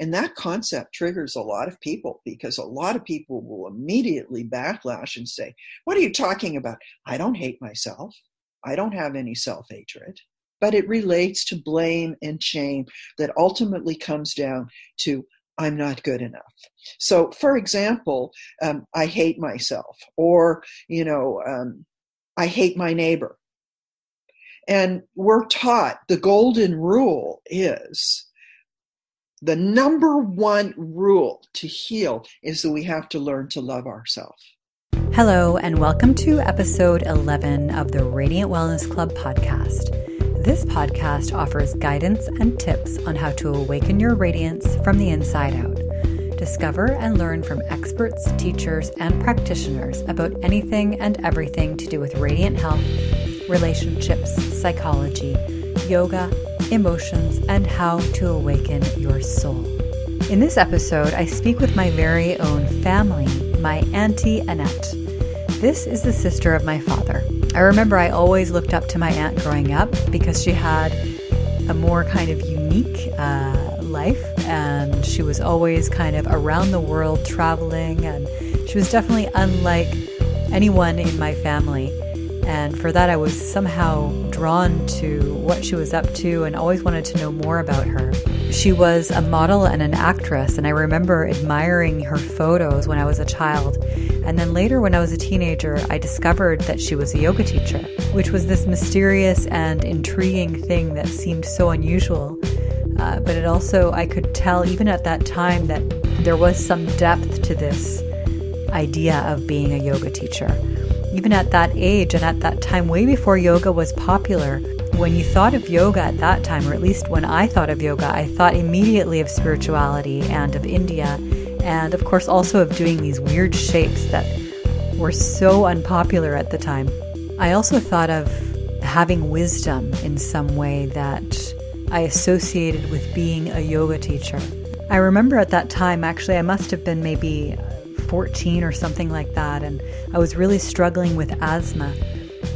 And that concept triggers a lot of people because a lot of people will immediately backlash and say, What are you talking about? I don't hate myself. I don't have any self hatred. But it relates to blame and shame that ultimately comes down to I'm not good enough. So, for example, um, I hate myself, or, you know, um, I hate my neighbor. And we're taught the golden rule is the number one rule to heal is that we have to learn to love ourselves. Hello, and welcome to episode 11 of the Radiant Wellness Club podcast. This podcast offers guidance and tips on how to awaken your radiance from the inside out. Discover and learn from experts, teachers, and practitioners about anything and everything to do with radiant health, relationships, psychology, yoga, emotions, and how to awaken your soul. In this episode, I speak with my very own family, my Auntie Annette. This is the sister of my father. I remember I always looked up to my aunt growing up because she had a more kind of unique uh, life and she was always kind of around the world traveling and she was definitely unlike anyone in my family. And for that, I was somehow drawn to what she was up to and always wanted to know more about her. She was a model and an actress, and I remember admiring her photos when I was a child. And then later, when I was a teenager, I discovered that she was a yoga teacher, which was this mysterious and intriguing thing that seemed so unusual. Uh, but it also, I could tell even at that time that there was some depth to this idea of being a yoga teacher even at that age and at that time, way before yoga was popular, when you thought of yoga at that time, or at least when I thought of yoga, I thought immediately of spirituality and of India, and of course also of doing these weird shapes that were so unpopular at the time. I also thought of having wisdom in some way that I associated with being a yoga teacher. I remember at that time, actually, I must have been maybe 14 or something like that, and I was really struggling with asthma.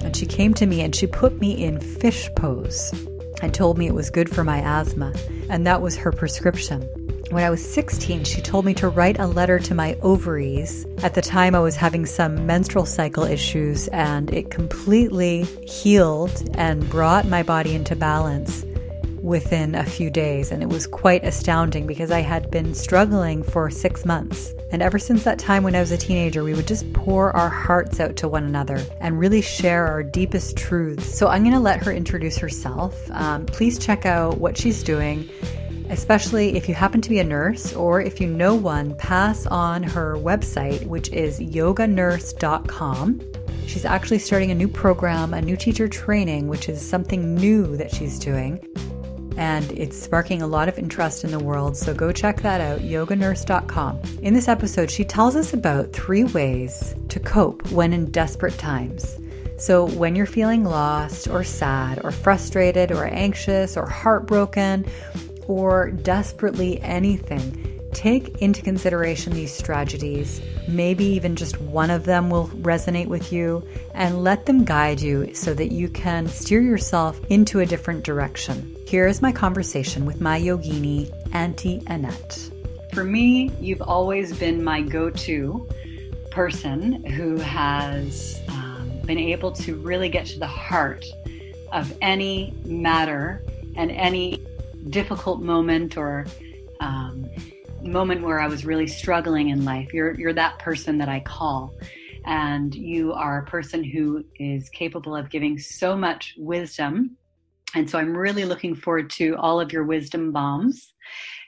And she came to me and she put me in fish pose and told me it was good for my asthma, and that was her prescription. When I was 16, she told me to write a letter to my ovaries. At the time, I was having some menstrual cycle issues, and it completely healed and brought my body into balance within a few days. And it was quite astounding because I had been struggling for six months. And ever since that time when I was a teenager, we would just pour our hearts out to one another and really share our deepest truths. So I'm going to let her introduce herself. Um, please check out what she's doing. Especially if you happen to be a nurse or if you know one, pass on her website, which is yoganurse.com. She's actually starting a new program, a new teacher training, which is something new that she's doing and it's sparking a lot of interest in the world. So go check that out, yoganurse.com. In this episode, she tells us about three ways to cope when in desperate times. So, when you're feeling lost or sad or frustrated or anxious or heartbroken or desperately anything, Take into consideration these strategies. Maybe even just one of them will resonate with you, and let them guide you so that you can steer yourself into a different direction. Here is my conversation with my yogini, Auntie Annette. For me, you've always been my go to person who has um, been able to really get to the heart of any matter and any difficult moment or um, moment where I was really struggling in life. You're you're that person that I call. And you are a person who is capable of giving so much wisdom. And so I'm really looking forward to all of your wisdom bombs.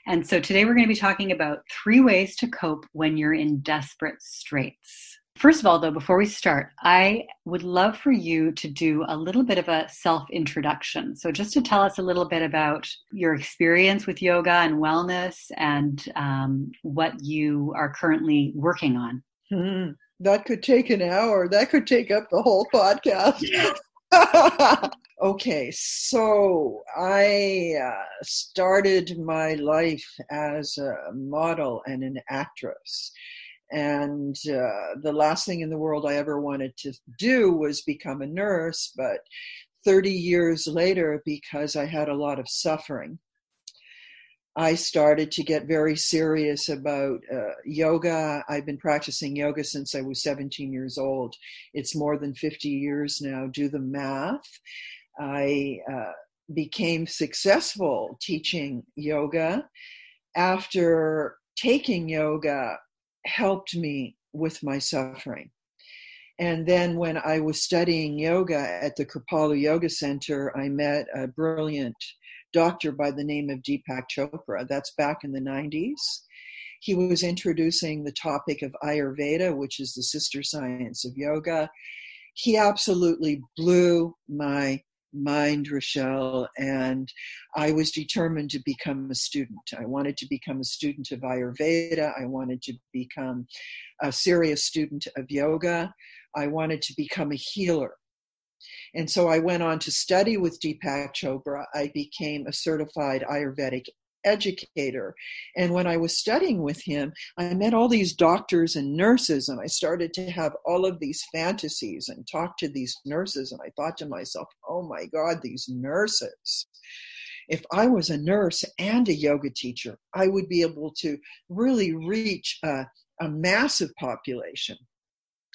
And so today we're going to be talking about three ways to cope when you're in desperate straits. First of all, though, before we start, I would love for you to do a little bit of a self introduction. So, just to tell us a little bit about your experience with yoga and wellness and um, what you are currently working on. Hmm. That could take an hour. That could take up the whole podcast. okay, so I uh, started my life as a model and an actress and uh, the last thing in the world I ever wanted to do was become a nurse. But 30 years later, because I had a lot of suffering, I started to get very serious about uh, yoga. I've been practicing yoga since I was 17 years old. It's more than 50 years now. Do the math. I uh, became successful teaching yoga after taking yoga helped me with my suffering. And then when I was studying yoga at the Kripalu Yoga Center, I met a brilliant doctor by the name of Deepak Chopra. That's back in the 90s. He was introducing the topic of Ayurveda, which is the sister science of yoga. He absolutely blew my mind, Rochelle, and I was determined to become a student. I wanted to become a student of Ayurveda. I wanted to become a serious student of yoga. I wanted to become a healer. And so I went on to study with Deepak Chopra. I became a certified Ayurvedic educator. And when I was studying with him, I met all these doctors and nurses, and I started to have all of these fantasies and talk to these nurses. And I thought to myself, oh my God, these nurses. If I was a nurse and a yoga teacher, I would be able to really reach a, a massive population.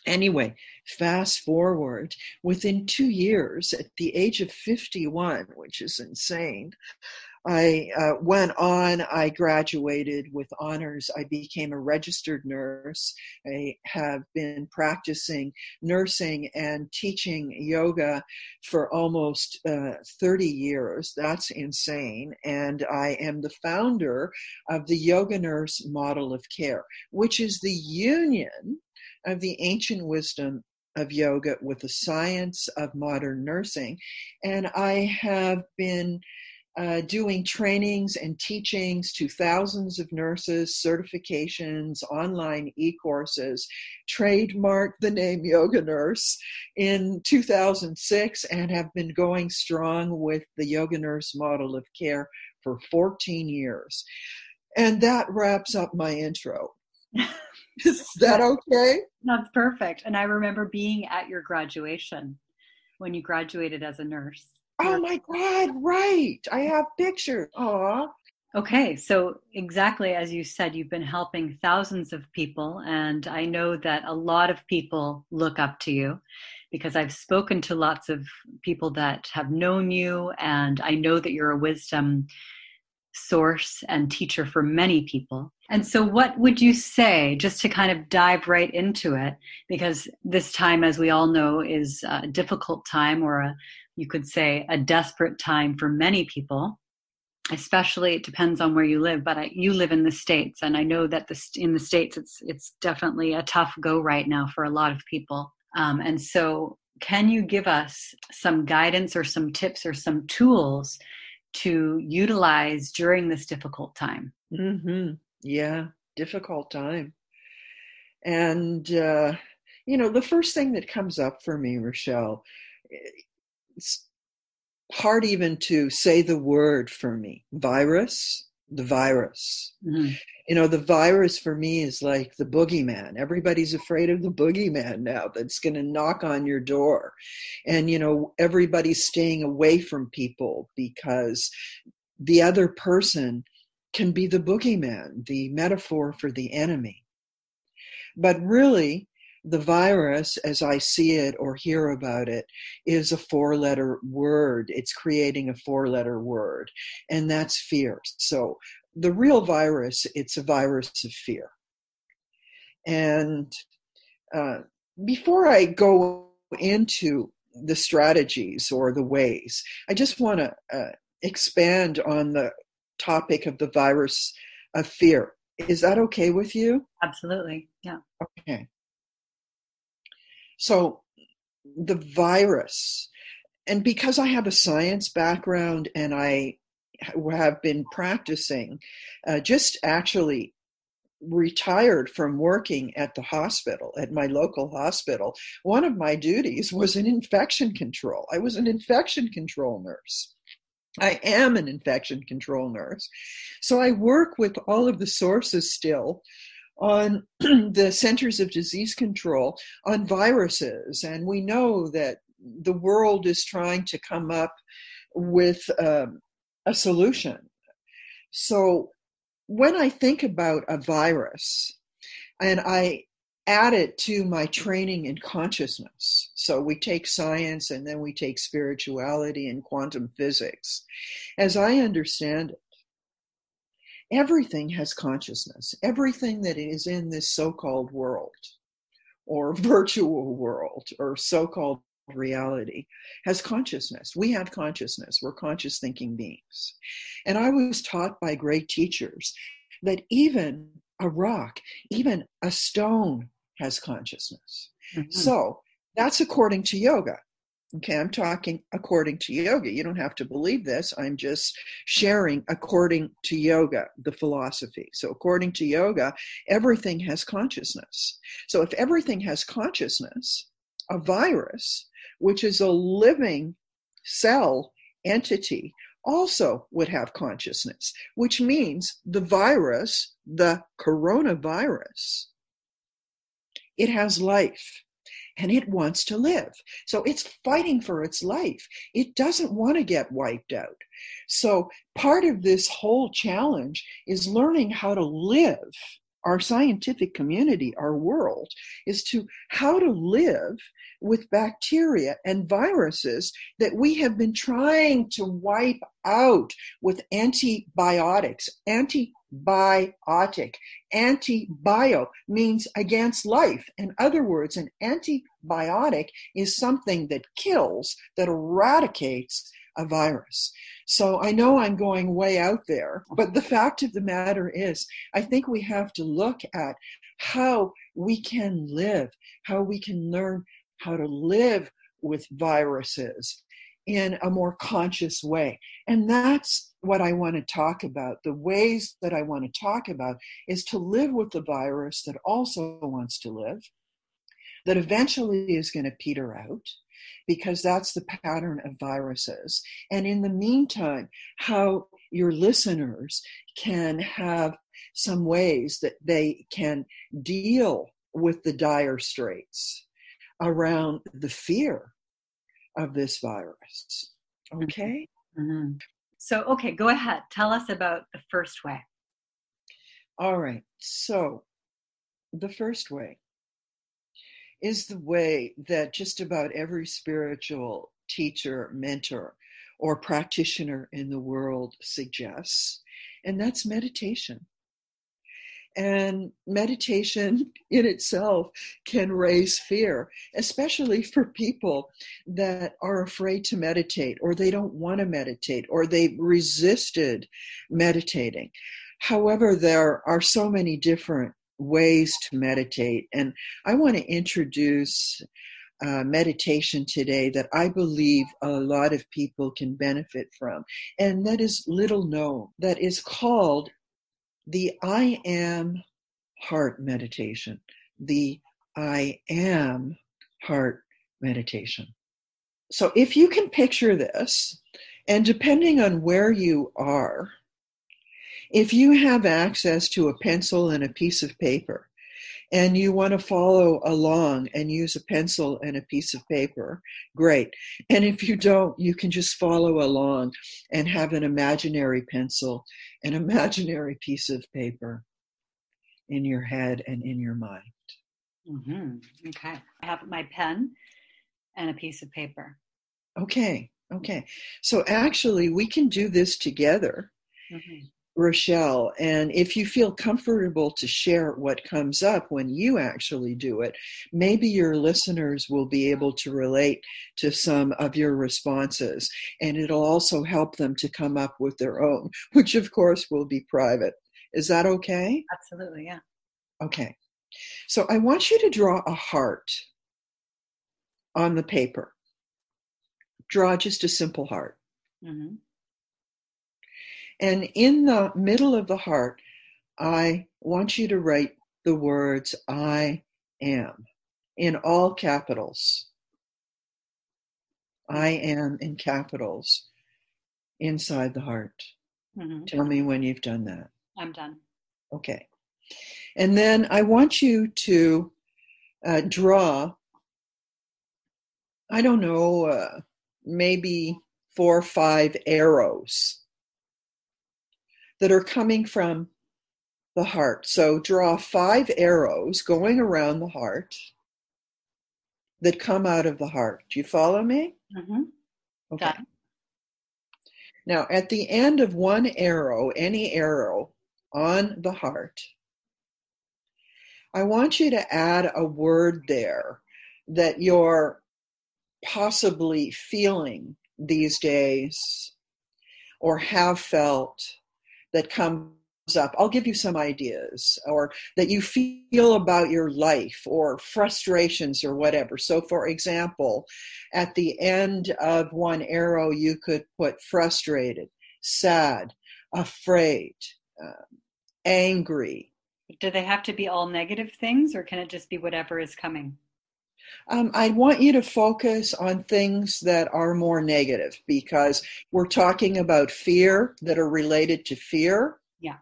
Anyway, fast forward, within two years, at the age of 51, which is insane, I uh, went on, I graduated with honors. I became a registered nurse. I have been practicing nursing and teaching yoga for almost uh, 30 years. That's insane. And I am the founder of the Yoga Nurse Model of Care, which is the union of the ancient wisdom of yoga with the science of modern nursing. And I have been uh, doing trainings and teachings to thousands of nurses, certifications, online e courses, trademarked the name Yoga Nurse in 2006, and have been going strong with the Yoga Nurse model of care for 14 years. And that wraps up my intro. Is that okay? That's perfect. And I remember being at your graduation when you graduated as a nurse. Oh my God, right. I have pictures. Aw. Okay, so exactly as you said, you've been helping thousands of people, and I know that a lot of people look up to you because I've spoken to lots of people that have known you, and I know that you're a wisdom source and teacher for many people. And so, what would you say, just to kind of dive right into it, because this time, as we all know, is a difficult time or a you could say, a desperate time for many people. Especially, it depends on where you live. But I, you live in the states, and I know that the, in the states, it's it's definitely a tough go right now for a lot of people. Um, and so, can you give us some guidance or some tips or some tools to utilize during this difficult time? Mm-hmm. Yeah, difficult time. And, uh, you know, the first thing that comes up for me, Rochelle, it's hard even to say the word for me. Virus the virus. Mm-hmm. you know the virus for me is like the boogeyman. Everybody's afraid of the boogeyman now that's going to knock on your door. And you know everybody's staying away from people because the other person can be the boogeyman the metaphor for the enemy. But really the virus, as I see it or hear about it, is a four letter word. It's creating a four letter word, and that's fear. So the real virus, it's a virus of fear. And uh, before I go into the strategies or the ways, I just want to uh, expand on the topic of the virus of fear. Is that okay with you? Absolutely. Yeah. Okay. So the virus, and because I have a science background and I have been practicing, uh, just actually retired from working at the hospital, at my local hospital, one of my duties was an infection control. I was an infection control nurse. I am an infection control nurse. So I work with all of the sources still on the Centers of Disease Control on viruses. And we know that the world is trying to come up with um, a solution. So when I think about a virus and I add it to my training in consciousness, so we take science and then we take spirituality and quantum physics, as I understand it, everything has consciousness. Everything that is in this so called world or virtual world or so called reality has consciousness. We have consciousness. We're conscious thinking beings. And I was taught by great teachers that even a rock, even a stone has consciousness. Mm-hmm. So that's according to yoga. Okay, I'm talking according to yoga. You don't have to believe this. I'm just sharing according to yoga, the philosophy. So, according to yoga, everything has consciousness. So, if everything has consciousness, a virus, which is a living cell entity, also would have consciousness, which means the virus, the coronavirus, it has life and it wants to live. So it's fighting for its life. It doesn't want to get wiped out. So part of this whole challenge is learning how to live. Our scientific community, our world, is to how to live with bacteria and viruses that we have been trying to wipe out with antibiotics, anti biotic. Antibio means against life. In other words, an antibiotic is something that kills, that eradicates a virus. So I know I'm going way out there, but the fact of the matter is, I think we have to look at how we can live, how we can learn how to live with viruses in a more conscious way. And that's what I want to talk about. The ways that I want to talk about is to live with the virus that also wants to live, that eventually is going to peter out, because that's the pattern of viruses. And in the meantime, how your listeners can have some ways that they can deal with the dire straits around the fear of this virus. Mm-hmm. Okay? Mm-hmm. So, okay, go ahead. Tell us about the first way. All right. So, the first way is the way that just about every spiritual teacher, mentor, or practitioner in the world suggests, and that's meditation. And meditation in itself can raise fear, especially for people that are afraid to meditate or they don't want to meditate or they've resisted meditating. However, there are so many different ways to meditate, and I want to introduce uh, meditation today that I believe a lot of people can benefit from, and that is little known, that is called the I am heart meditation, the I am heart meditation. So if you can picture this, and depending on where you are, if you have access to a pencil and a piece of paper, and you want to follow along and use a pencil and a piece of paper, great. And if you don't, you can just follow along and have an imaginary pencil, an imaginary piece of paper in your head and in your mind. Mm-hmm. Okay. I have my pen and a piece of paper. Okay. Okay. So actually, we can do this together. Mm-hmm. Rochelle. And if you feel comfortable to share what comes up when you actually do it, maybe your listeners will be able to relate to some of your responses. And it'll also help them to come up with their own, which of course will be private. Is that okay? Absolutely, yeah. Okay. So I want you to draw a heart on the paper. Draw just a simple heart. Mm-hmm. And in the middle of the heart, I want you to write the words I am in all capitals. I am in capitals inside the heart. Mm-hmm. Tell me when you've done that. I'm done. Okay. And then I want you to uh, draw, I don't know, uh, maybe four or five arrows that are coming from the heart. So draw five arrows going around the heart that come out of the heart. Do you follow me? Mm-hmm. Okay. Now, at the end of one arrow, any arrow on the heart, I want you to add a word there that you're possibly feeling these days or have felt that comes up. I'll give you some ideas, or that you feel about your life, or frustrations, or whatever. So, for example, at the end of one arrow, you could put frustrated, sad, afraid, uh, angry. Do they have to be all negative things, or can it just be whatever is coming? Um, I want you to focus on things that are more negative because we're talking about fear that are related to fear. Yeah.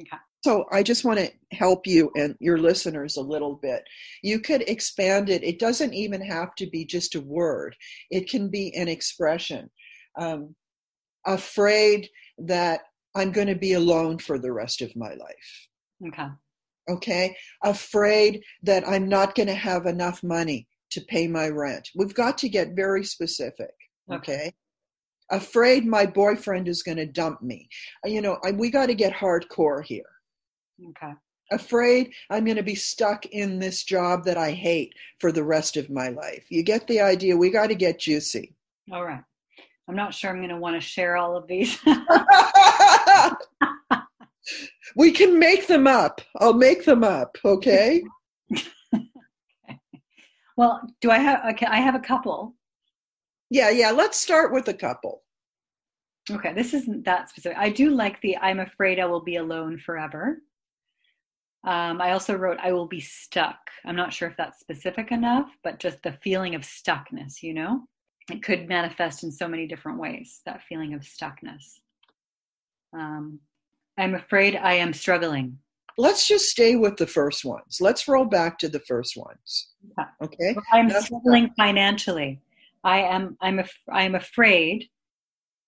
Okay. So I just want to help you and your listeners a little bit. You could expand it. It doesn't even have to be just a word, it can be an expression. Um, afraid that I'm going to be alone for the rest of my life. Okay okay? Afraid that i'm not going to have enough money to pay my rent. We've got to get very specific okay, okay? afraid my boyfriend is going to dump me. Uh, you know I, we got to get hardcore here. Okay. Afraid i'm going to be stuck in this job that i hate for the rest of my life. You get the idea? We got to get juicy. All right. I'm not sure i'm going to want to share all of these We can make them up. I'll make them up, okay? well, do I have okay, I have a couple. Yeah, yeah, let's start with a couple. Okay, this isn't that specific. I do like the I'm afraid I will be alone forever. Um, I also wrote I will be stuck. I'm not sure if that's specific enough, but just the feeling of stuckness, you know? It could manifest in so many different ways, that feeling of stuckness. Um, I'm afraid I am struggling. Let's just stay with the first ones. Let's roll back to the first ones. Okay. I'm That's struggling financially. I am I'm af- I'm afraid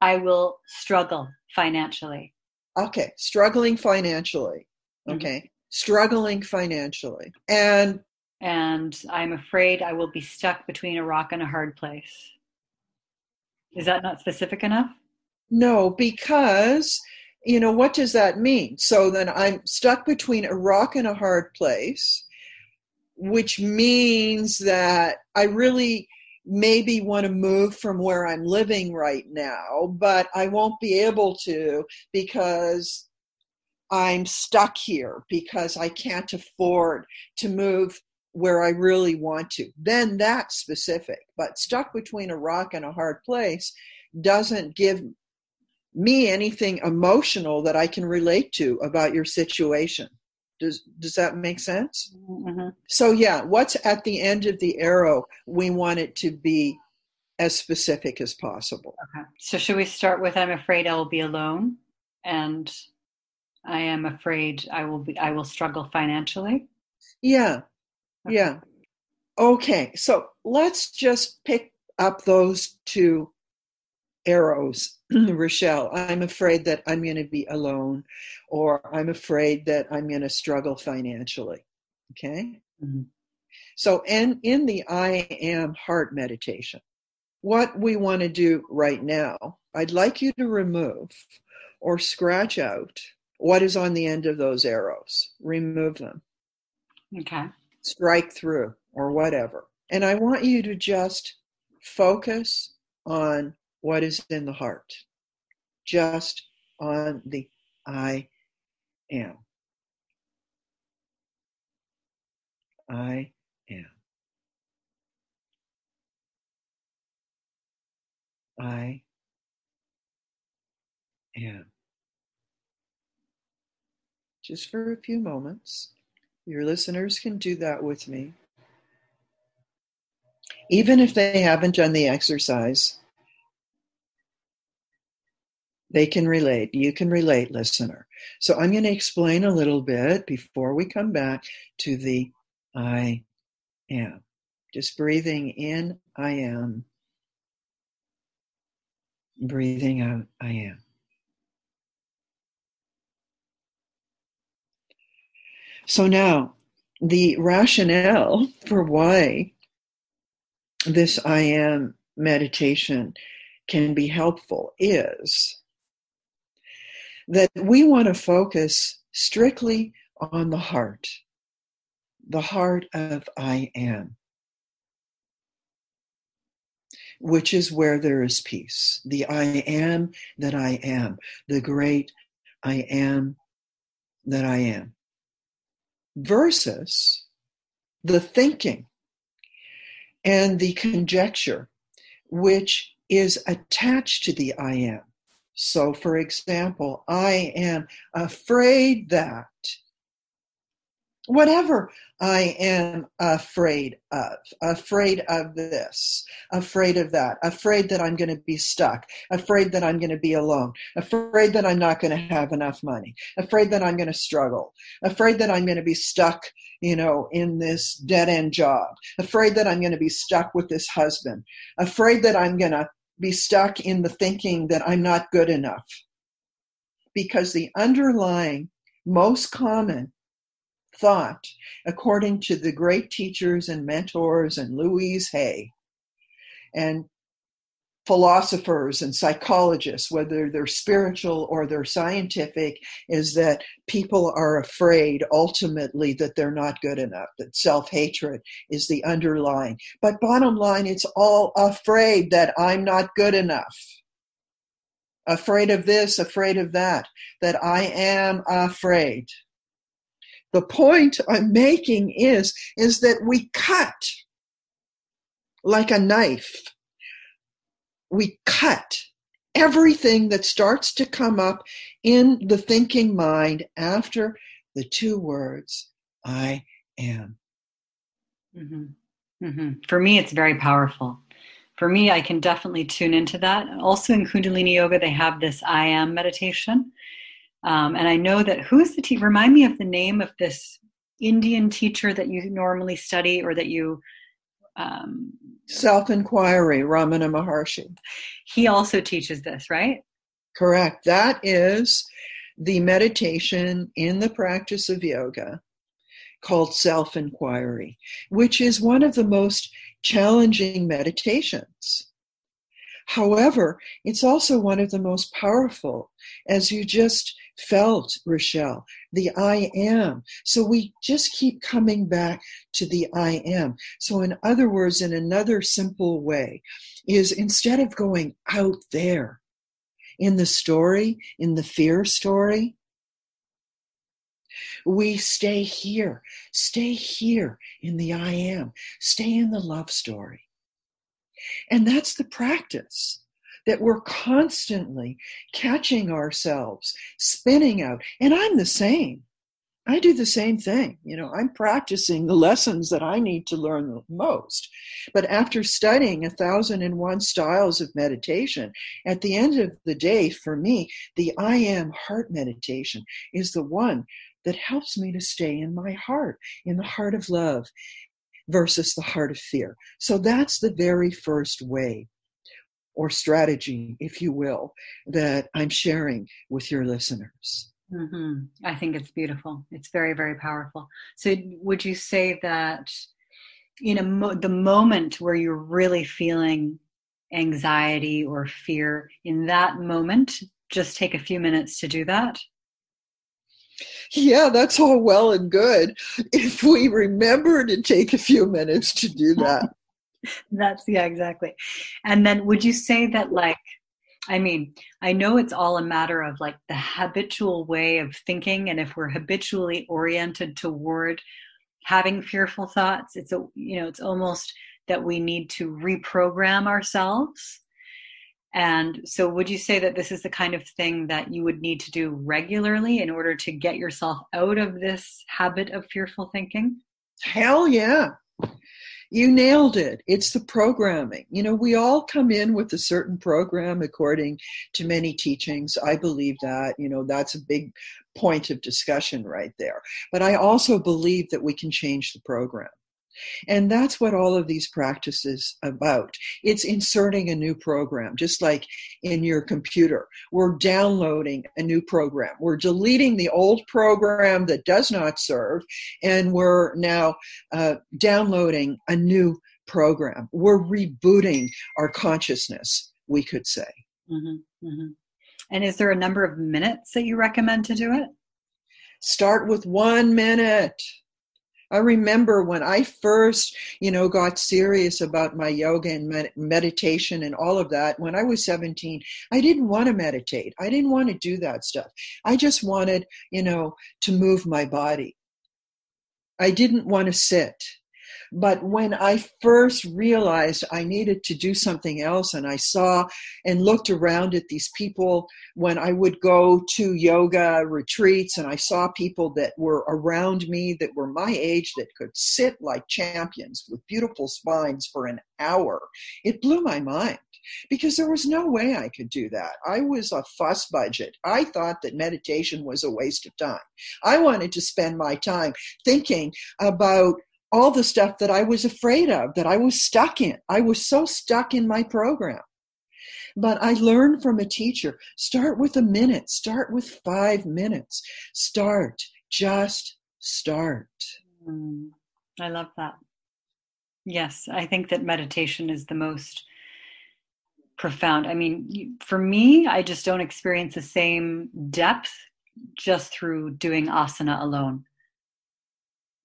I will struggle financially. Okay, struggling financially. Mm-hmm. Okay. Mm-hmm. Struggling financially. And and I'm afraid I will be stuck between a rock and a hard place. Is that not specific enough? No, because you know, what does that mean? So then I'm stuck between a rock and a hard place, which means that I really maybe want to move from where I'm living right now, but I won't be able to because I'm stuck here because I can't afford to move where I really want to. Then that's specific. But stuck between a rock and a hard place doesn't give me anything emotional that I can relate to about your situation. Does does that make sense? Mm-hmm. So yeah, what's at the end of the arrow? We want it to be as specific as possible. Okay. So should we start with I'm afraid I will be alone and I am afraid I will be I will struggle financially? Yeah. Okay. Yeah. Okay. So let's just pick up those two arrows, Rochelle. I'm afraid that I'm going to be alone, or I'm afraid that I'm going to struggle financially. Okay? Mm-hmm. So, and in the I am heart meditation, what we want to do right now, I'd like you to remove or scratch out what is on the end of those arrows. Remove them. Okay. Strike through or whatever. And I want you to just focus on what is in the heart, just on the I am. I am. I am. Just for a few moments. Your listeners can do that with me. Even if they haven't done the exercise, they can relate. You can relate, listener. So I'm going to explain a little bit before we come back to the I am. Just breathing in, I am. Breathing out, I am. So now, the rationale for why this I am meditation can be helpful is that we want to focus strictly on the heart, the heart of I am, which is where there is peace. The I am that I am, the great I am that I am, versus the thinking and the conjecture, which is attached to the I am. So, for example, I am afraid that whatever I am afraid of, afraid of this, afraid of that, afraid that I'm going to be stuck, afraid that I'm going to be alone, afraid that I'm not going to have enough money, afraid that I'm going to struggle, afraid that I'm going to be stuck, you know, in this dead end job, afraid that I'm going to be stuck with this husband, afraid that I'm going to be stuck in the thinking that I'm not good enough. Because the underlying, most common thought, according to the great teachers and mentors and Louise Hay, and philosophers and psychologists, whether they're spiritual or they're scientific, is that people are afraid ultimately that they're not good enough, that self hatred is the underlying. But bottom line, it's all afraid that I'm not good enough. Afraid of this, afraid of that, that I am afraid. The point I'm making is, is that we cut like a knife we cut everything that starts to come up in the thinking mind after the two words, I am. Mm-hmm. Mm-hmm. For me, it's very powerful. For me, I can definitely tune into that. Also, in Kundalini Yoga, they have this I am meditation. Um, and I know that who's the teacher? Remind me of the name of this Indian teacher that you normally study or that you um, Self inquiry, Ramana Maharshi. He also teaches this, right? Correct. That is the meditation in the practice of yoga called self inquiry, which is one of the most challenging meditations. However, it's also one of the most powerful, as you just felt, Rochelle, the I am. So we just keep coming back to the I am. So, in other words, in another simple way, is instead of going out there in the story, in the fear story, we stay here, stay here in the I am, stay in the love story. And that's the practice that we're constantly catching ourselves, spinning out. And I'm the same. I do the same thing. You know, I'm practicing the lessons that I need to learn the most. But after studying a thousand and one styles of meditation, at the end of the day, for me, the I am heart meditation is the one that helps me to stay in my heart, in the heart of love versus the heart of fear. So that's the very first way or strategy, if you will, that I'm sharing with your listeners. Mm-hmm. I think it's beautiful. It's very, very powerful. So, would you say that in a mo- the moment where you're really feeling anxiety or fear, in that moment, just take a few minutes to do that? Yeah, that's all well and good if we remember to take a few minutes to do that. That's yeah, exactly. And then would you say that like I mean, I know it's all a matter of like the habitual way of thinking and if we're habitually oriented toward having fearful thoughts, it's a you know, it's almost that we need to reprogram ourselves. And so would you say that this is the kind of thing that you would need to do regularly in order to get yourself out of this habit of fearful thinking? Hell yeah. You nailed it. It's the programming. You know, we all come in with a certain program according to many teachings. I believe that. You know, that's a big point of discussion right there. But I also believe that we can change the program. And that's what all of these practices about. It's inserting a new program, just like in your computer. We're downloading a new program. We're deleting the old program that does not serve, and we're now uh, downloading a new program. We're rebooting our consciousness, we could say. Mm-hmm, mm-hmm. And is there a number of minutes that you recommend to do it? Start with one minute. I remember when I first, you know, got serious about my yoga and med- meditation and all of that. When I was 17, I didn't want to meditate. I didn't want to do that stuff. I just wanted, you know, to move my body. I didn't want to sit. But when I first realized I needed to do something else, and I saw and looked around at these people when I would go to yoga retreats, and I saw people that were around me that were my age that could sit like champions with beautiful spines for an hour, it blew my mind because there was no way I could do that. I was a fuss budget. I thought that meditation was a waste of time. I wanted to spend my time thinking about all the stuff that I was afraid of, that I was stuck in. I was so stuck in my program. But I learned from a teacher start with a minute, start with five minutes, start, just start. Mm, I love that. Yes, I think that meditation is the most profound. I mean, for me, I just don't experience the same depth just through doing asana alone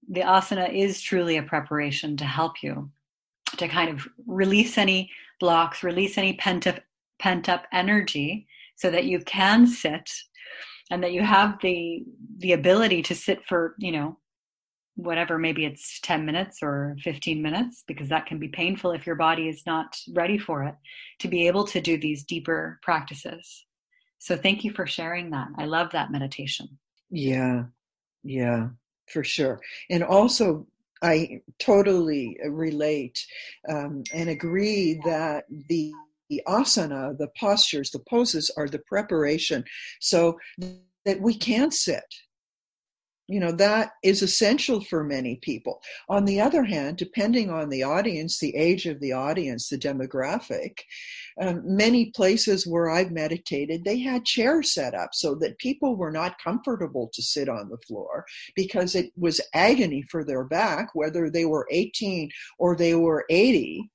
the asana is truly a preparation to help you to kind of release any blocks, release any pent up pent up energy so that you can sit and that you have the the ability to sit for, you know, whatever maybe it's 10 minutes or 15 minutes because that can be painful if your body is not ready for it to be able to do these deeper practices. So thank you for sharing that. I love that meditation. Yeah. Yeah for sure. And also, I totally relate um, and agree that the, the asana, the postures, the poses are the preparation so that we can sit you know that is essential for many people. On the other hand depending on the audience the age of the audience the demographic um, many places where i've meditated they had chairs set up so that people were not comfortable to sit on the floor because it was agony for their back whether they were 18 or they were 80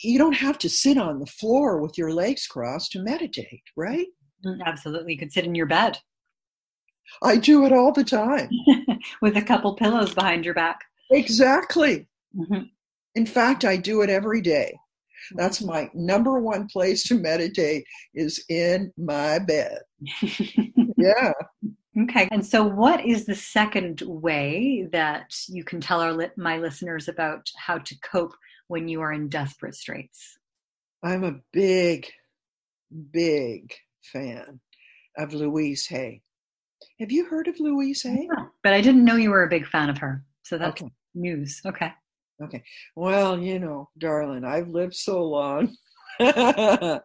you don't have to sit on the floor with your legs crossed to meditate right? Mm, absolutely. You could sit in your bed I do it all the time. With a couple pillows behind your back. Exactly. Mm-hmm. In fact, I do it every day. That's my number one place to meditate is in my bed. yeah. Okay. And so what is the second way that you can tell our li- my listeners about how to cope when you are in desperate straits? I'm a big big fan of Louise Hay. Have you heard of Louise Hay? Yeah, but I didn't know you were a big fan of her. So that's okay. news. Okay. Okay. Well, you know, darling, I've lived so long. I've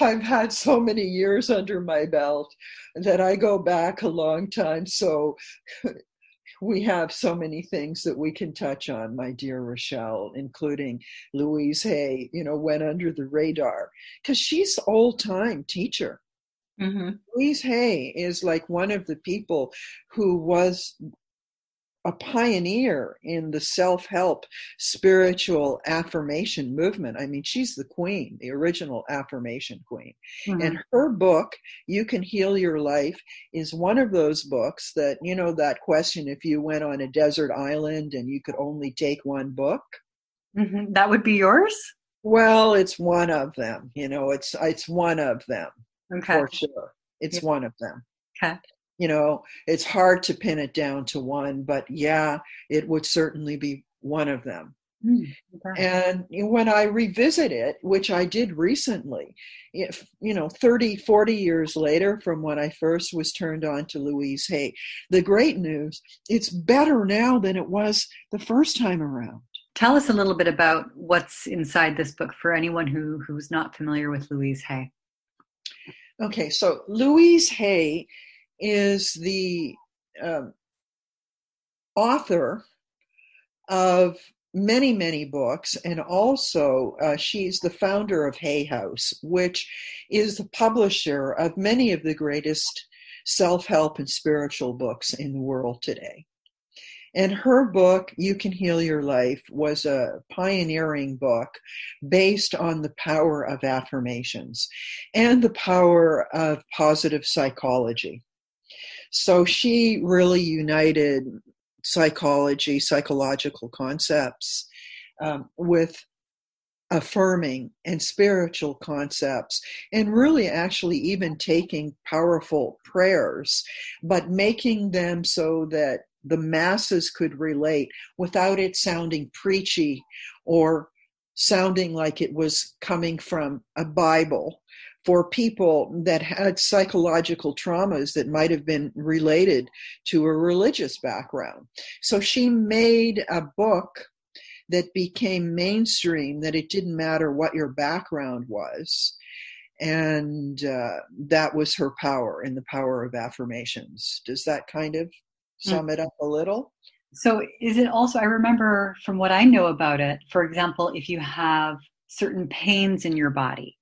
I've had so many years under my belt that I go back a long time. So we have so many things that we can touch on, my dear Rochelle, including Louise Hay, you know, went under the radar because she's old time teacher. Mm-hmm. Louise Hay is like one of the people who was a pioneer in the self help spiritual affirmation movement. I mean, she's the queen, the original affirmation queen. Mm-hmm. And her book, You Can Heal Your Life, is one of those books that, you know, that question if you went on a desert island and you could only take one book. Mm-hmm. That would be yours? Well, it's one of them. You know, it's it's one of them. Okay. For sure. It's yeah. one of them. Okay. You know, it's hard to pin it down to one, but yeah, it would certainly be one of them. Mm, okay. And when I revisit it, which I did recently, if you know, 30, 40 years later from when I first was turned on to Louise Hay, the great news, it's better now than it was the first time around. Tell us a little bit about what's inside this book for anyone who, who's not familiar with Louise Hay. Okay, so Louise Hay is the um, author of many, many books, and also uh, she's the founder of Hay House, which is the publisher of many of the greatest self help and spiritual books in the world today. And her book, You Can Heal Your Life, was a pioneering book based on the power of affirmations and the power of positive psychology. So she really united psychology, psychological concepts um, with affirming and spiritual concepts and really actually even taking powerful prayers but making them so that the masses could relate without it sounding preachy or sounding like it was coming from a Bible for people that had psychological traumas that might have been related to a religious background. So she made a book that became mainstream, that it didn't matter what your background was. And uh, that was her power in the power of affirmations. Does that kind of Hmm. sum it up a little? So, is it also, I remember from what I know about it, for example, if you have certain pains in your body,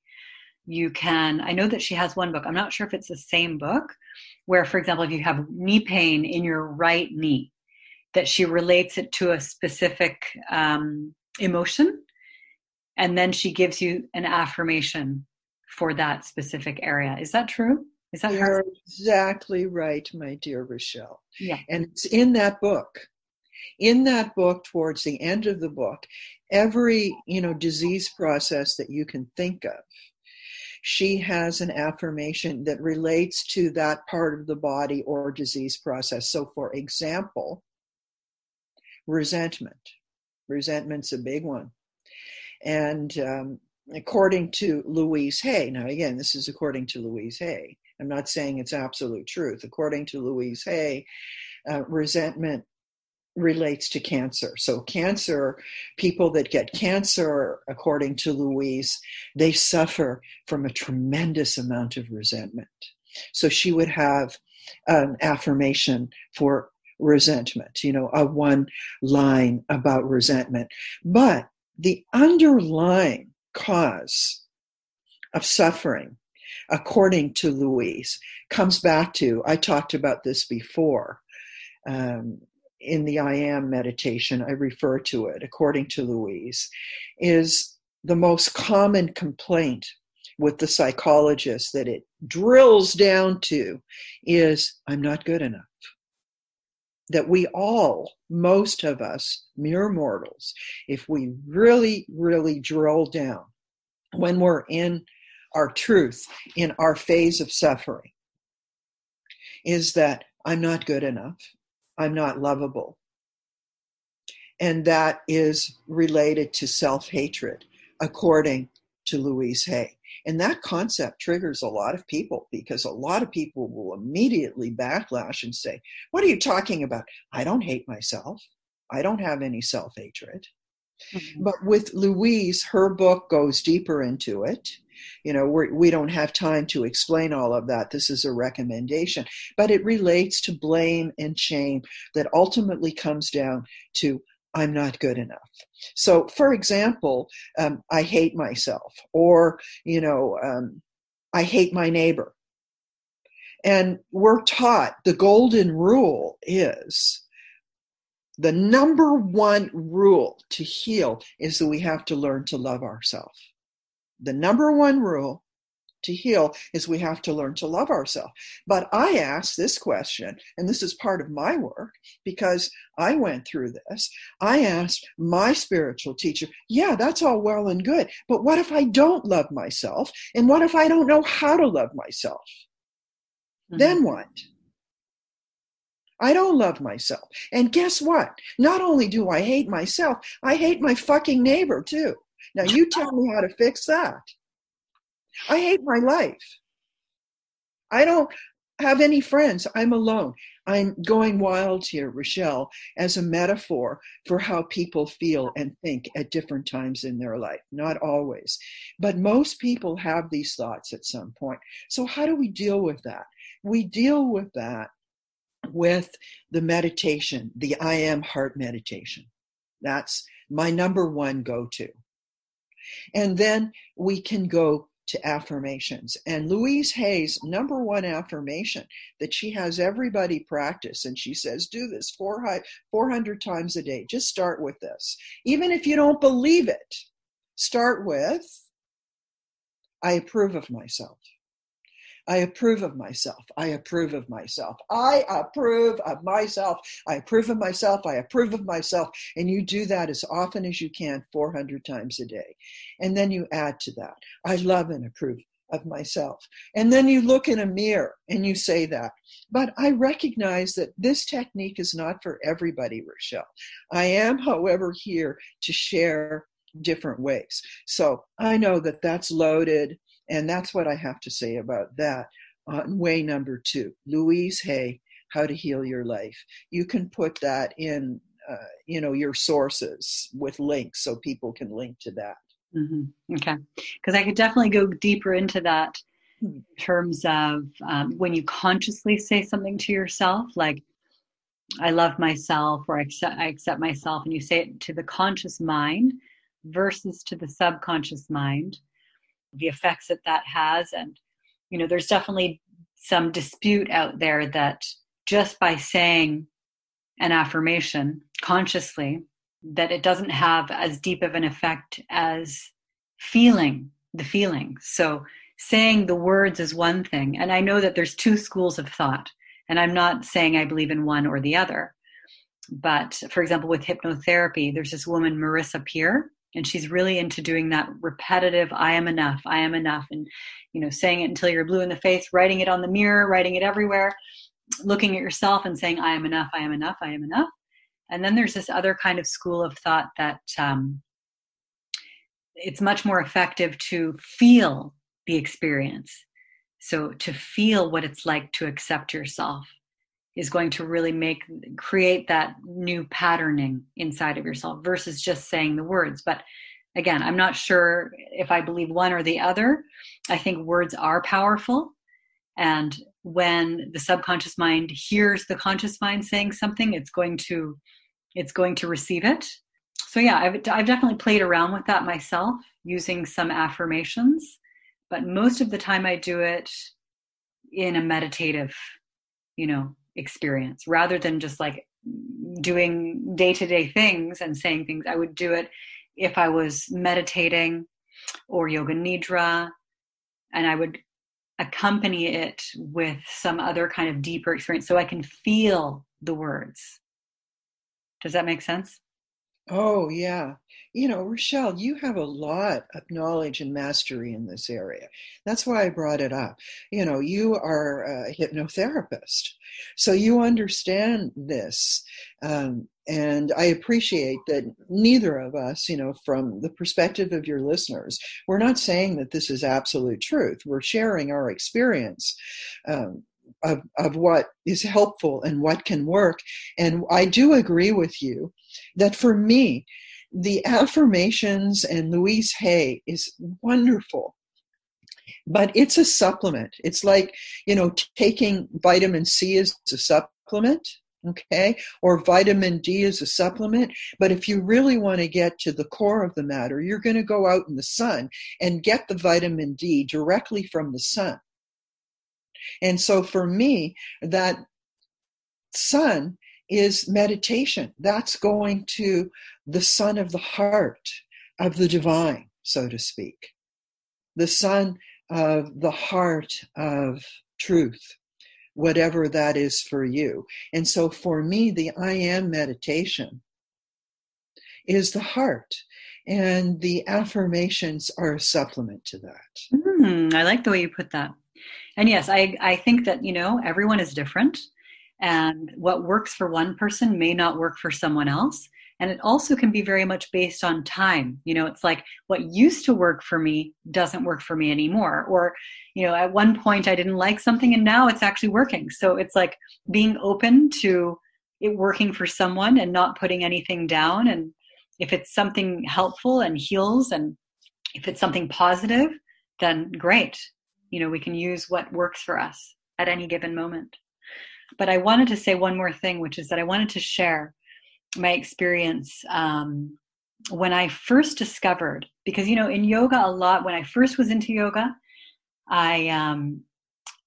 you can, I know that she has one book, I'm not sure if it's the same book, where, for example, if you have knee pain in your right knee, that she relates it to a specific um, emotion, and then she gives you an affirmation for that specific area. Is that true? Is that You're her? exactly right, my dear Rochelle. Yeah. And it's in that book. In that book, towards the end of the book, every you know disease process that you can think of, she has an affirmation that relates to that part of the body or disease process. So, for example, resentment. Resentment's a big one. And um, according to Louise Hay, now again, this is according to Louise Hay, I'm not saying it's absolute truth. According to Louise Hay, uh, resentment relates to cancer. So, cancer, people that get cancer, according to Louise, they suffer from a tremendous amount of resentment. So, she would have an affirmation for resentment, you know, a one line about resentment. But the underlying cause of suffering according to Louise, comes back to I talked about this before. Um, in the I am meditation, I refer to it, according to Louise, is the most common complaint with the psychologist that it drills down to is I'm not good enough. That we all, most of us, mere mortals, if we really, really drill down, when we're in our truth in our phase of suffering is that I'm not good enough, I'm not lovable. And that is related to self hatred, according to Louise Hay. And that concept triggers a lot of people because a lot of people will immediately backlash and say, What are you talking about? I don't hate myself. I don't have any self hatred. Mm-hmm. But with Louise, her book goes deeper into it you know we're, we do not have time to explain all of that this is a recommendation but it relates to blame and shame that ultimately comes down to i'm not good enough. So for example um, i hate myself or you know um, i hate my neighbor. And we're taught the golden rule is the number one rule to heal is that we have to learn to love ourselves the number one rule to heal is we have to learn to love ourselves. But I ask this question, and this is part of my work because I went through this. I asked my spiritual teacher, yeah, that's all well and good, but what if I don't love myself? And what if I don't know how to love myself? Mm-hmm. Then what? I don't love myself. And guess what? Not only do I hate myself, I hate my fucking neighbor too. Now you tell me how to fix that. I hate my life. I don't have any friends. I'm alone. I'm going wild here, Rochelle, as a metaphor for how people feel and think at different times in their life. Not always, but most people have these thoughts at some point. So, how do we deal with that? We deal with that with the meditation, the I am heart meditation. That's my number one go to. And then we can go to affirmations. And Louise Hay's number one affirmation that she has everybody practice, and she says, do this 400 times a day. Just start with this. Even if you don't believe it, start with, I approve of myself. I approve of myself. I approve of myself. I approve of myself. I approve of myself. I approve of myself. And you do that as often as you can, 400 times a day. And then you add to that, I love and approve of myself. And then you look in a mirror and you say that. But I recognize that this technique is not for everybody, Rochelle. I am, however, here to share different ways. So I know that that's loaded and that's what I have to say about that. On way number two, Louise Hay, How to Heal Your Life. You can put that in, uh, you know, your sources with links so people can link to that. Mm-hmm. Okay, because I could definitely go deeper into that hmm. in terms of um, when you consciously say something to yourself, like "I love myself" or "I accept, I accept myself," and you say it to the conscious mind versus to the subconscious mind the effects that that has. And you know there's definitely some dispute out there that just by saying an affirmation consciously that it doesn't have as deep of an effect as feeling the feeling. So saying the words is one thing. And i know that there's two schools of thought. And i'm not saying i believe in one or the other. But for example with hypnotherapy there's this woman marissa peer and she's really into doing that repetitive i am enough i am enough and you know saying it until you're blue in the face writing it on the mirror writing it everywhere looking at yourself and saying i am enough i am enough i am enough. And then there's this other kind of school of thought that um, it's much more effective to feel the experience. So to feel what it's like to accept yourself is going to really make create that new patterning inside of yourself versus just saying the words. But again i'm not sure if i believe one or the other. I think words are powerful. And when the subconscious mind hears the conscious mind saying something it's going to it's going to receive it. So yeah i've, I've definitely played around with that myself using some affirmations. But most of the time i do it in a meditative you know experience rather than just like doing day to day things and saying things. I would do it if I was meditating or yoga nidra, and I would accompany it with some other kind of deeper experience so I can feel the words. Does that make sense? Oh, yeah. You know, Rochelle, you have a lot of knowledge and mastery in this area. That's why I brought it up. You know, you are a hypnotherapist, so you understand this. Um, and I appreciate that neither of us, you know, from the perspective of your listeners, we're not saying that this is absolute truth. We're sharing our experience. Um, of, of what is helpful and what can work. And I do agree with you that for me, the affirmations and Louise Hay is wonderful. But it's a supplement. It's like, you know, taking vitamin C as a supplement, okay, or vitamin D as a supplement. But if you really want to get to the core of the matter, you're going to go out in the sun and get the vitamin D directly from the sun. And so for me, that sun is meditation. That's going to the sun of the heart of the divine, so to speak. The sun of the heart of truth, whatever that is for you. And so for me, the I am meditation is the heart. And the affirmations are a supplement to that. Mm, I like the way you put that. And yes, I, I think that, you know, everyone is different. And what works for one person may not work for someone else. And it also can be very much based on time. You know, it's like what used to work for me doesn't work for me anymore. Or, you know, at one point I didn't like something and now it's actually working. So it's like being open to it working for someone and not putting anything down. And if it's something helpful and heals and if it's something positive, then great. You know, we can use what works for us at any given moment. But I wanted to say one more thing, which is that I wanted to share my experience um, when I first discovered, because you know, in yoga, a lot when I first was into yoga, I um,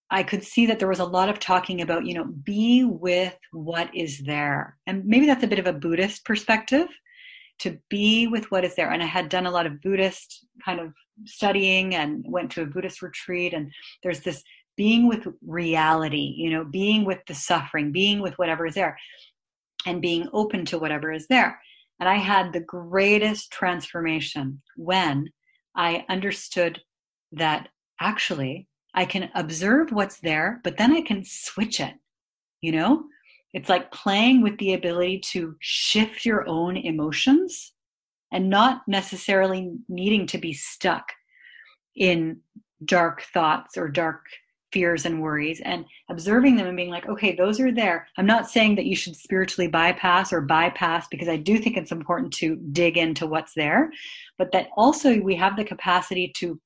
I could see that there was a lot of talking about, you know, be with what is there. And maybe that's a bit of a Buddhist perspective to be with what is there. And I had done a lot of Buddhist kind of studying and went to a Buddhist retreat. And there's this being with reality, you know, being with the suffering, being with whatever is there, and being open to whatever is there. And I had the greatest transformation when I understood that actually I can observe what's there, but then I can switch it. You know, it's like playing with the ability to shift your own emotions and not necessarily needing to be stuck in dark thoughts or dark fears and worries and observing them and being like, okay, those are there. I'm not saying that you should spiritually bypass or bypass because I do think it's important to dig into what's there, but that also we have the capacity to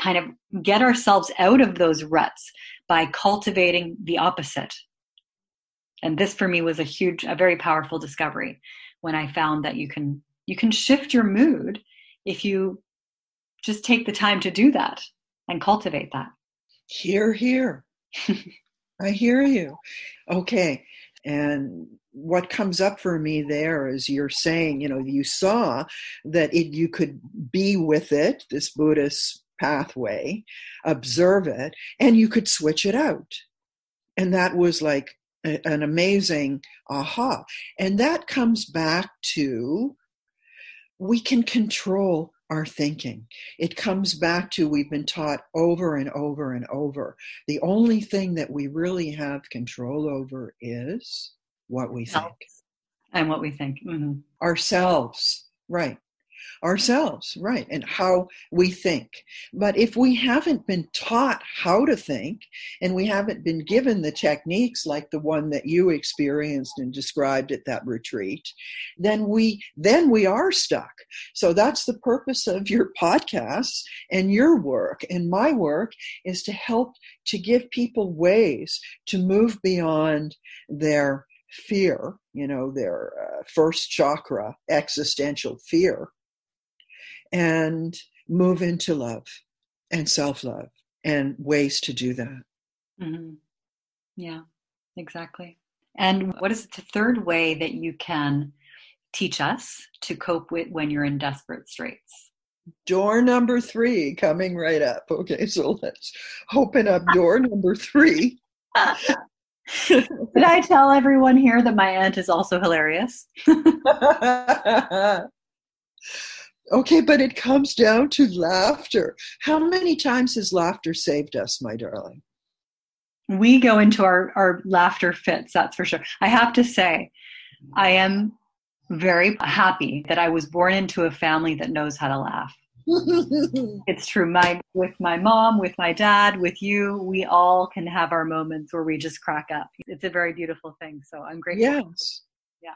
kind of get ourselves out of those ruts by cultivating the opposite. And this for me was a huge, a very powerful discovery when I found that you can you can shift your mood if you just take the time to do that and cultivate that. Here, hear. I hear you. Okay. And what comes up for me there is you're saying, you know, you saw that it, you could be with it, this Buddhist pathway, observe it, and you could switch it out. And that was like a, an amazing aha. And that comes back to we can control our thinking. It comes back to we've been taught over and over and over. The only thing that we really have control over is what we think. And what we think. Mm-hmm. Ourselves. Right ourselves, right, and how we think. But if we haven't been taught how to think and we haven't been given the techniques like the one that you experienced and described at that retreat, then we then we are stuck. So that's the purpose of your podcasts and your work and my work is to help to give people ways to move beyond their fear, you know, their uh, first chakra, existential fear, and move into love and self love and ways to do that. Mm-hmm. Yeah, exactly. And what is the third way that you can teach us to cope with when you're in desperate straits? Door number three coming right up. Okay, so let's open up door number three. Did I tell everyone here that my aunt is also hilarious? Okay, but it comes down to laughter. How many times has laughter saved us, my darling? We go into our, our laughter fits, that's for sure. I have to say, I am very happy that I was born into a family that knows how to laugh. it's true. My with my mom, with my dad, with you, we all can have our moments where we just crack up. It's a very beautiful thing. So I'm grateful. Yes. Yeah.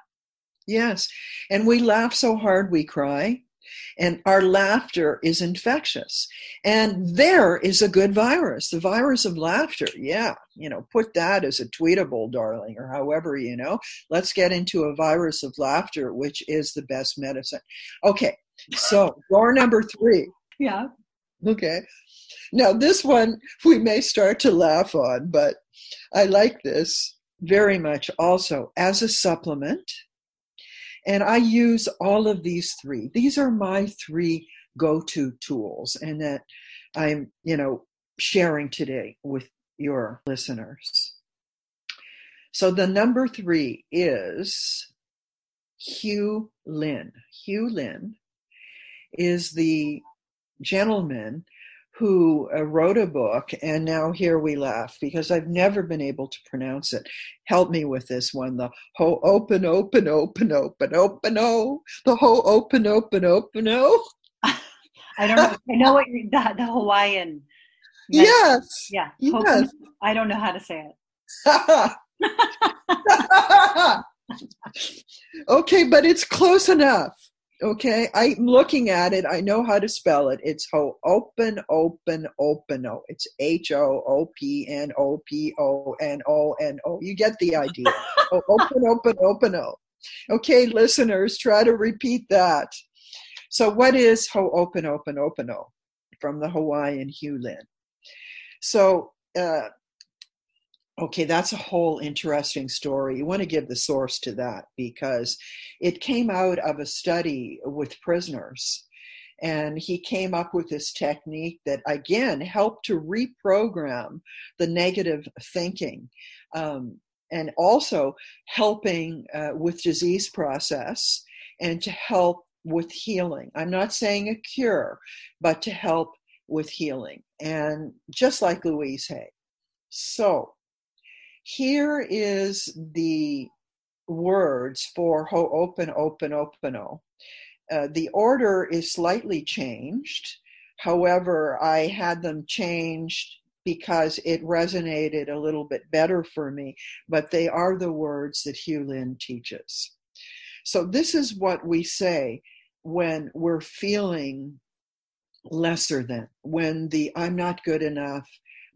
Yes. And we laugh so hard we cry. And our laughter is infectious. And there is a good virus, the virus of laughter. Yeah, you know, put that as a tweetable, darling, or however, you know. Let's get into a virus of laughter, which is the best medicine. Okay, so door number three. Yeah. Okay. Now, this one we may start to laugh on, but I like this very much also as a supplement and I use all of these three. These are my three go to tools, and that I'm, you know, sharing today with your listeners. So the number three is Hew Len. Hew Len is the gentleman who uh, wrote a book, and now here we laugh because I've never been able to pronounce it. Help me with this one. The ho open open open open open oh the ho open open open oh. I don't know. I know what you're, the, the Hawaiian. Yes. Yeah. Yes. I don't know how to say it. okay, but it's close enough. Okay, I'm looking at it. I know how to spell it. It's ho open open open o. It's H O O P N O P O N O N O. You get the idea. oh, open open open o. Okay, listeners, try to repeat that. So, what is Ho'oponoponopono from the Hawaiian Hew Len? So, uh, okay, that's a whole interesting story. You want to give the source to that because it came out of a study with prisoners. And he came up with this technique that, again, helped to reprogram the negative thinking. Um, and also helping uh, with disease process and to help with healing. I'm not saying a cure, but to help with healing. And just like Louise Hay. So here is the words for Ho'oponopono. Uh, the order is slightly changed. However, I had them changed because it resonated a little bit better for me, but they are the words that Hew Len teaches. So, this is what we say when we're feeling lesser than, when the I'm not good enough,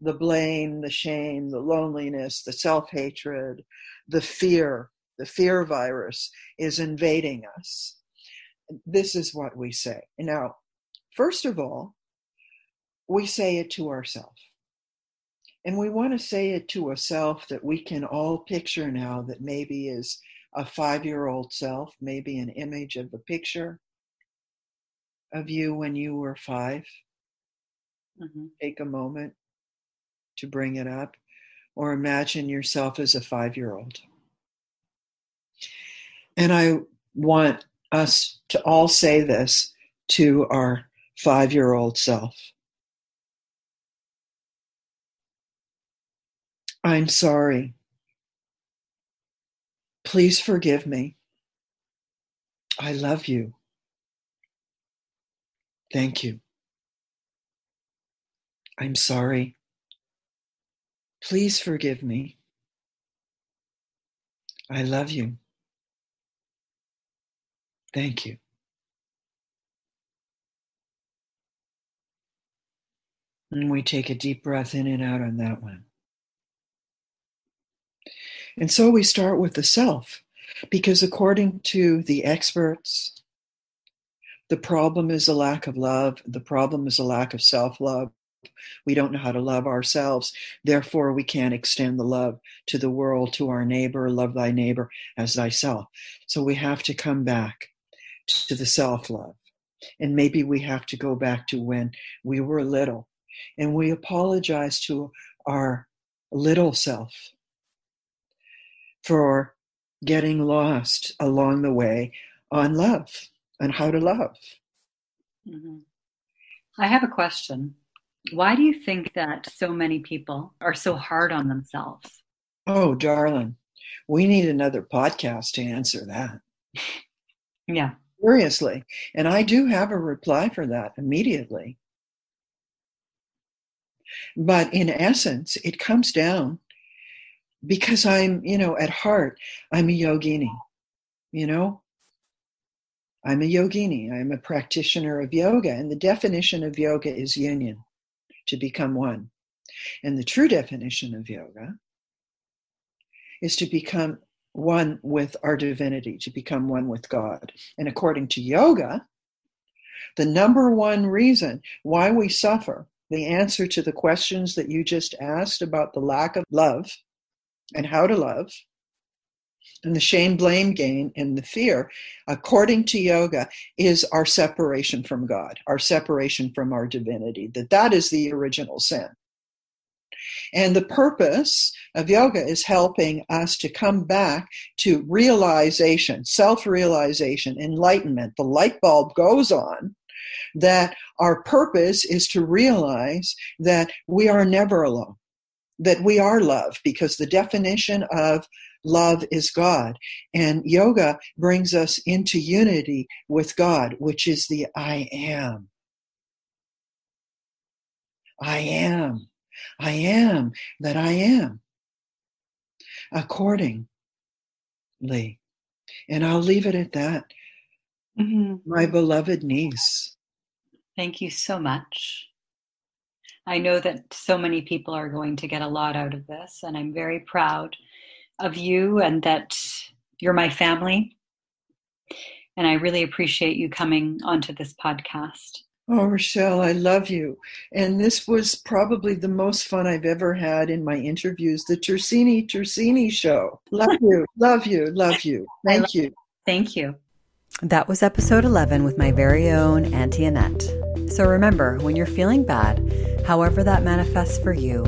the blame, the shame, the loneliness, the self hatred, the fear, the fear virus is invading us. This is what we say. Now, first of all, we say it to ourselves. And we want to say it to a self that we can all picture now that maybe is a five year old self, maybe an image of a picture of you when you were 5 mm-hmm. Take a moment to bring it up, or imagine yourself as a five year old. And I want us to all say this to our five year old self. I'm sorry. Please forgive me. I love you. Thank you. I'm sorry. Please forgive me. I love you. Thank you. And we take a deep breath in and out on that one. And so we start with the self, because according to the experts, the problem is a lack of love. The problem is a lack of self love. We don't know how to love ourselves. Therefore, we can't extend the love to the world, to our neighbor. Love thy neighbor as thyself. So we have to come back to the self love. And maybe we have to go back to when we were little and we apologize to our little self for getting lost along the way on love and how to love. Mm-hmm. I have a question. Why do you think that so many people are so hard on themselves? Oh, darling, we need another podcast to answer that. yeah. Seriously. And I do have a reply for that immediately. But in essence, it comes down because I'm, you know, at heart, I'm a yogini, you know? I'm a yogini. I'm a practitioner of yoga. And the definition of yoga is union, to become one. And the true definition of yoga is to become one with our divinity, to become one with God. And according to yoga, the number one reason why we suffer, the answer to the questions that you just asked about the lack of love and how to love, and the shame, blame gain, and the fear, according to yoga, is our separation from God, our separation from our divinity, that that is the original sin. And the purpose of yoga is helping us to come back to realization, self realization, enlightenment. The light bulb goes on that our purpose is to realize that we are never alone that we are love because the definition of love is God. And yoga brings us into unity with God, which is the I am. I am. I am that I am. Accordingly. And I'll leave it at that. Mm-hmm. My beloved niece. Thank you so much. I know that so many people are going to get a lot out of this, and I'm very proud of you and that You're my family. And I really appreciate you coming onto this podcast. Oh, Rochelle, I love you. And this was probably the most fun I've ever had in my interviews. The Tersigni Tersigni show. Love you, love you, love you. Thank you. Thank you. That was episode 11 with my very own Auntie Annette. So remember, when you're feeling bad, however that manifests for you,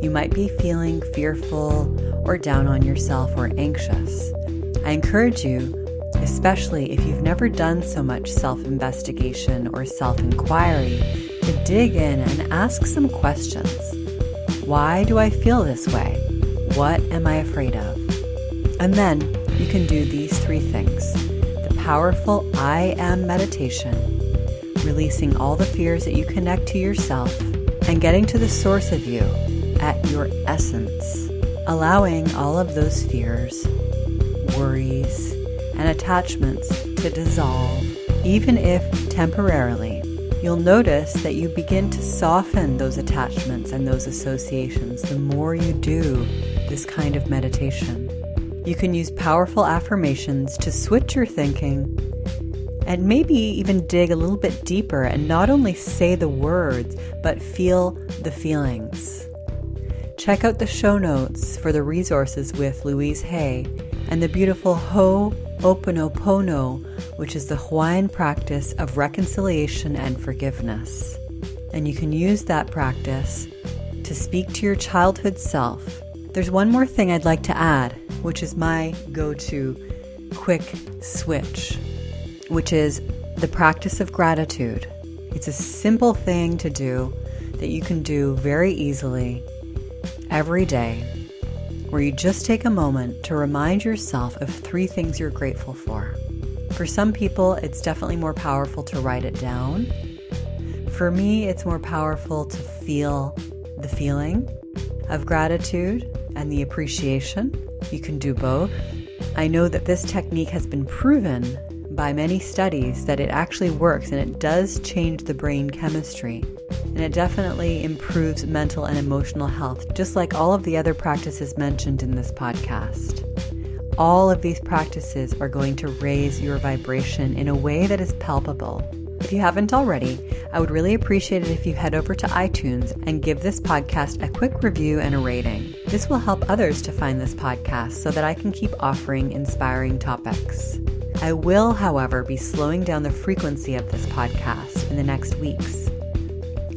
you might be feeling fearful or down on yourself or anxious. I encourage you, especially if you've never done so much self investigation or self inquiry, to dig in and ask some questions. Why do I feel this way? What am I afraid of? And then you can do these three things the powerful I am meditation, releasing all the fears that you connect to yourself, and getting to the source of you at your essence, allowing all of those fears, worries, and attachments to dissolve, even if temporarily. You'll notice that you begin to soften those attachments and those associations the more you do this kind of meditation. You can use powerful affirmations to switch your thinking and maybe even dig a little bit deeper and not only say the words, but feel the feelings. Check out the show notes for the resources with Louise Hay and the beautiful Ho Oponopono, which is the Hawaiian practice of reconciliation and forgiveness. And you can use that practice to speak to your childhood self. There's one more thing I'd like to add, which is my go to quick switch, which is the practice of gratitude. It's a simple thing to do that you can do very easily every day where you just take a moment to remind yourself of three things you're grateful for. For some people, it's definitely more powerful to write it down. For me, it's more powerful to feel the feeling of gratitude and the appreciation. You can do both. I know that this technique has been proven by many studies that it actually works and it does change the brain chemistry and it definitely improves mental and emotional health, just like all of the other practices mentioned in this podcast. All of these practices are going to raise your vibration in a way that is palpable. If you haven't already, I would really appreciate it if you head over to iTunes and give this podcast a quick review and a rating. This will help others to find this podcast so that I can keep offering inspiring topics. I will, however, be slowing down the frequency of this podcast in the next weeks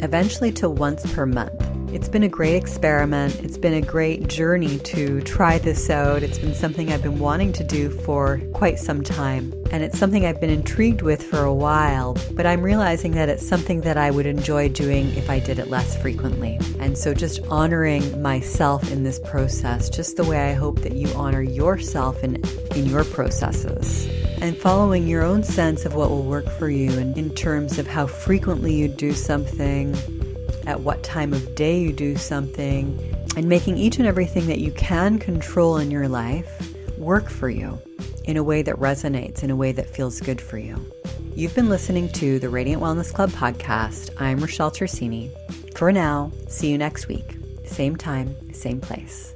eventually to once per month. It's been a great experiment. It's been a great journey to try this out. It's been something I've been wanting to do for quite some time. And it's something I've been intrigued with for a while, but I'm realizing that it's something that I would enjoy doing if I did it less frequently. And so just honoring myself in this process, just the way I hope that you honor yourself in, in your processes and following your own sense of what will work for you and in terms of how frequently you do something, at what time of day you do something, and making each and everything that you can control in your life work for you in a way that resonates, in a way that feels good for you. You've been listening to the Radiant Wellness Club podcast. I'm Rochelle Tersigni. For now, see you next week. Same time, same place.